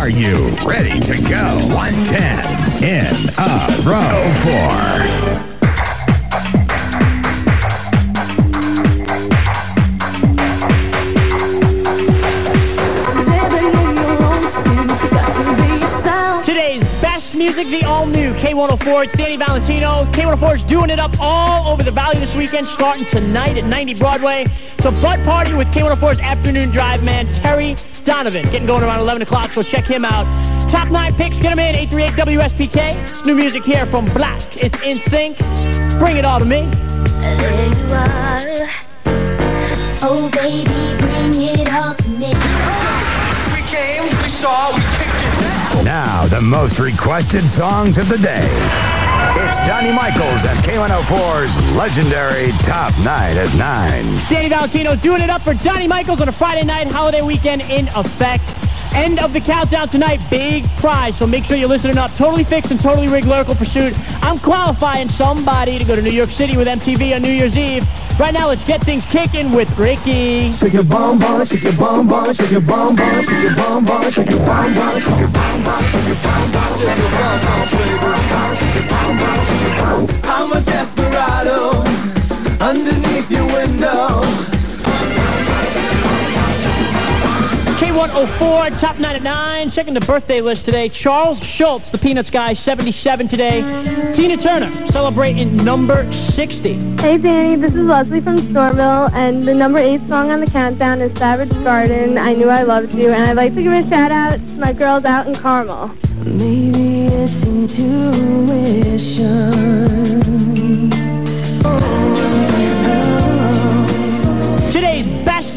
Are you ready to go? 110 in a row four. Music, the all new K104. It's Danny Valentino. K104 is doing it up all over the valley this weekend, starting tonight at 90 Broadway. It's a Bud Party with K104's afternoon drive man, Terry Donovan. Getting going around 11 o'clock, so check him out. Top nine picks, get them in, 838 WSPK. It's new music here from Blaque. It's NSYNC. Bring it all to me. There you are. Oh, baby, bring it all the most requested songs of the day. It's Donnie Michaels and K104's legendary Top 9 at 9. Danny Valentino doing it up for Donnie Michaels on a Friday night holiday weekend in effect. End of the countdown tonight, big prize. So make sure you're listening up. Totally fixed and totally rigged lyrical pursuit. I'm qualifying somebody to go to New York City with MTV on New Year's Eve. Right now, let's get things kicking with Ricky. Shake your bum bum, shake your bum bum, shake your bum bum, shake your bum bum, shake your bum bum, shake your bum bum, shake your bum bum, shake your bum bum, shake your bum bum, shake your bum bum, shake your bum bum. I'm a desperado underneath your K104, top 9 at 9. Checking the birthday list today. Charles Schulz, the Peanuts guy, 77 today. Tina Turner, celebrating number 60. Hey Danny, this is Leslie from Stormville, and the number eight song on the countdown is Savage Garden, I Knew I Loved You, and I'd like to give a shout out to my girls out in Carmel. Maybe it's intuition.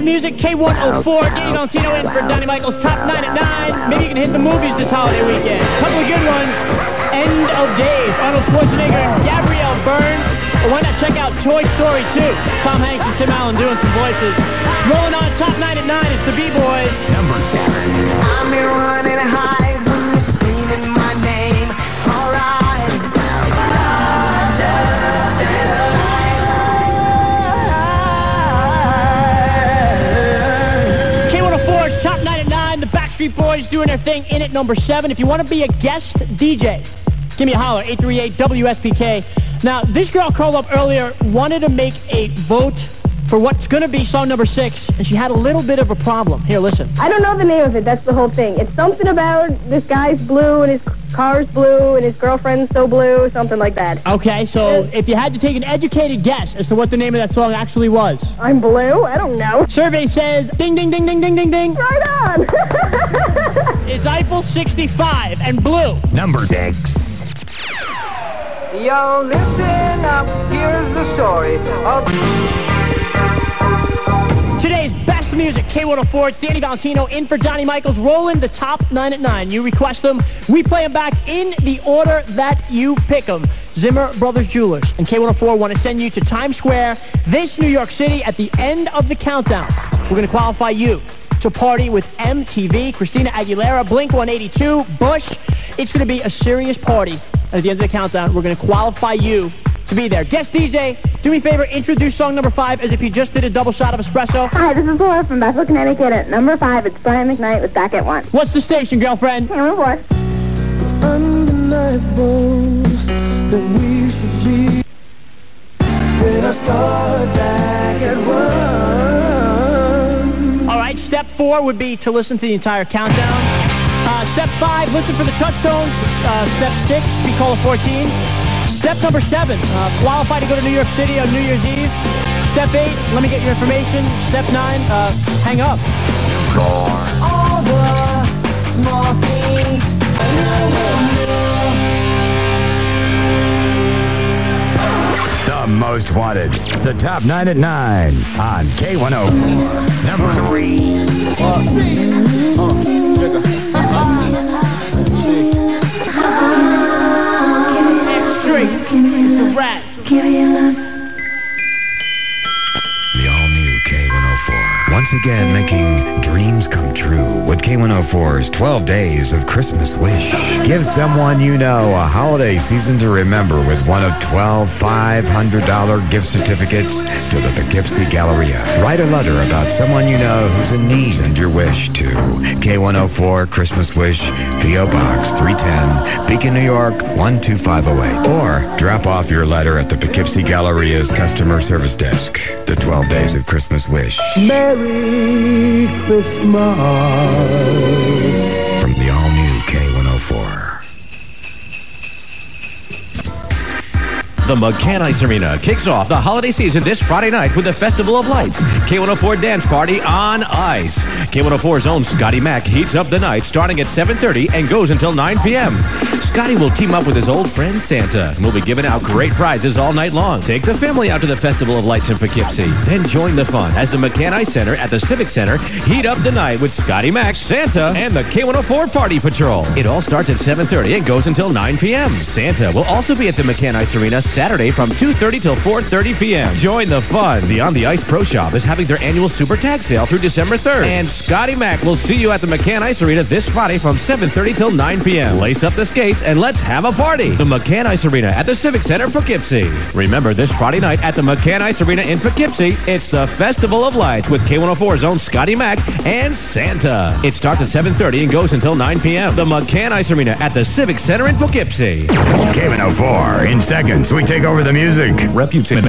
Music, K104. Danny Valentino in for Donnie Michaels, top 9 at 9. Maybe you can hit the movies this holiday weekend. couple of good ones. End of Days, Arnold Schwarzenegger and Gabriel Byrne. Or why not check out Toy Story 2? Tom Hanks and Tim Allen doing some voices. Rolling on top 9 at 9 is the B-Boys. Number 7. 9. Backstreet Boys doing their thing in at number 7. If you want to be a guest DJ, give me a holler, 838-WSPK. Now, this girl called up earlier, wanted to make a vote for what's going to be song number 6, and she had a little bit of a problem. Here, listen. I don't know the name of it, that's the whole thing. It's something about this guy's blue and his car's blue and his girlfriend's so blue, something like that. Okay, so if you had to take an educated guess as to what the name of that song actually was. I'm blue? I don't know. Survey says, ding, ding, ding, ding, ding, ding, ding, Right on! is Eiffel 65 and blue. Number 6. Yo, listen up. Here's the story of. Music, K104. It's Danny Valentino in for Johnny Michaels, rolling the top 9 at 9. You request them, we play them back in the order that you pick them. Zimmer Brothers Jewelers and K104 want to send you to Times Square, this New York City, at the end of the countdown. We're going to qualify you to party with MTV, Christina Aguilera, Blink 182, Bush. It's going to be a serious party. At the end of the countdown, we're going to qualify you to be there. Guest DJ, do me a favor, introduce song number five as if you just did a double shot of espresso. Hi, this is Laura from Bethel, Connecticut. At number five, it's Brian McKnight with Back at One. What's the station, girlfriend? Hey, one more. undeniable that we should be. Then I start back at one. All right, step four would be to listen to the entire countdown. Uh, step five, listen for the touchstones. Uh, step six, be caller 14. Step number seven, uh, qualify to go to New York City on New Year's Eve. Step eight, let me get your information. Step nine, uh, hang up. All the small things. The most wanted. The top 9 at 9 on K104. Number 3. Straight, Give me your love. The all new K104. Once again, making dreams come true. K104's 12 Days of Christmas Wish. Give someone you know a holiday season to remember with one of 12 $500 gift certificates to the Poughkeepsie Galleria. Write a letter about someone you know who's in need. and your wish to K104 Christmas Wish, P.O. Box 310, Beacon, New York 12508. Or drop off your letter at the Poughkeepsie Galleria's customer service desk. The 12 Days of Christmas Wish. Merry Christmas. From The McCann Ice Arena kicks off the holiday season this Friday night with the Festival of Lights. K104 Dance Party on ice. K104's own Scotty Mack heats up the night starting at 7.30 and goes until 9 p.m. Scotty will team up with his old friend Santa and will be giving out great prizes all night long. Take the family out to the Festival of Lights in Poughkeepsie. Then join the fun as the McCann Ice Center at the Civic Center heat up the night with Scotty Mack, Santa, and the K104 Party Patrol. It all starts at 7.30 and goes until 9 p.m. Santa will also be at the McCann Ice Arena Saturday from 2.30 till 4.30 p.m. Join the fun. The On the Ice Pro Shop is having their annual Super Tag Sale through December 3rd. And Scotty Mack will see you at the McCann Ice Arena this Friday from 7.30 till 9 p.m. Lace up the skates and let's have a party. The McCann Ice Arena at the Civic Center, Poughkeepsie. Remember, this Friday night at the McCann Ice Arena in Poughkeepsie, it's the Festival of Lights with K104's own Scotty Mack and Santa. It starts at 7.30 and goes until 9 p.m. The McCann Ice Arena at the Civic Center in Poughkeepsie. K104. In seconds, we take over the music. Reputation.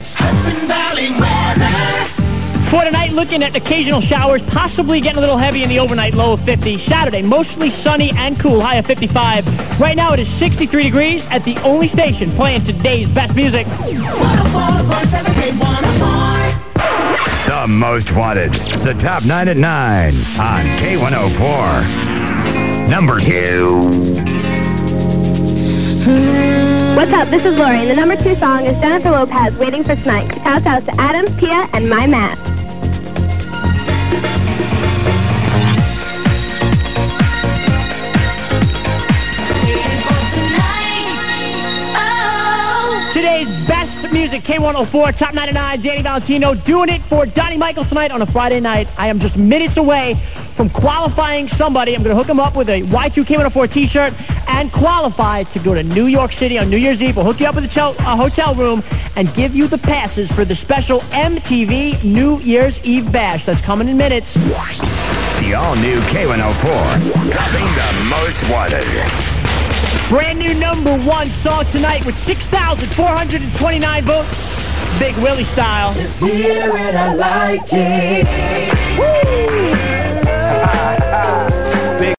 For tonight, looking at occasional showers, possibly getting a little heavy in the overnight, low of 50. Saturday, mostly sunny and cool, high of 55. Right now, it is 63 degrees at the only station playing today's best music. The most wanted. The top nine at nine on K104. Number two. What's up? This is Lori, and the number two song is Jennifer Lopez, Waiting for Tonight. Shouts out to Adam, Pia, and my Matt. Today's best music, K104, Top 99, Danny Valentino, doing it for Donnie Michaels tonight on a Friday night. I am just minutes away from qualifying somebody. I'm going to hook him up with a Y2K104 t-shirt and qualify to go to New York City on New Year's Eve. We'll hook you up with a, chel- a hotel room and give you the passes for the special MTV New Year's Eve bash that's coming in minutes. The all-new K104. Topping the most wanted. Brand new number one song tonight with 6,429 votes. Big Willie style. It's here and I like it. Woo!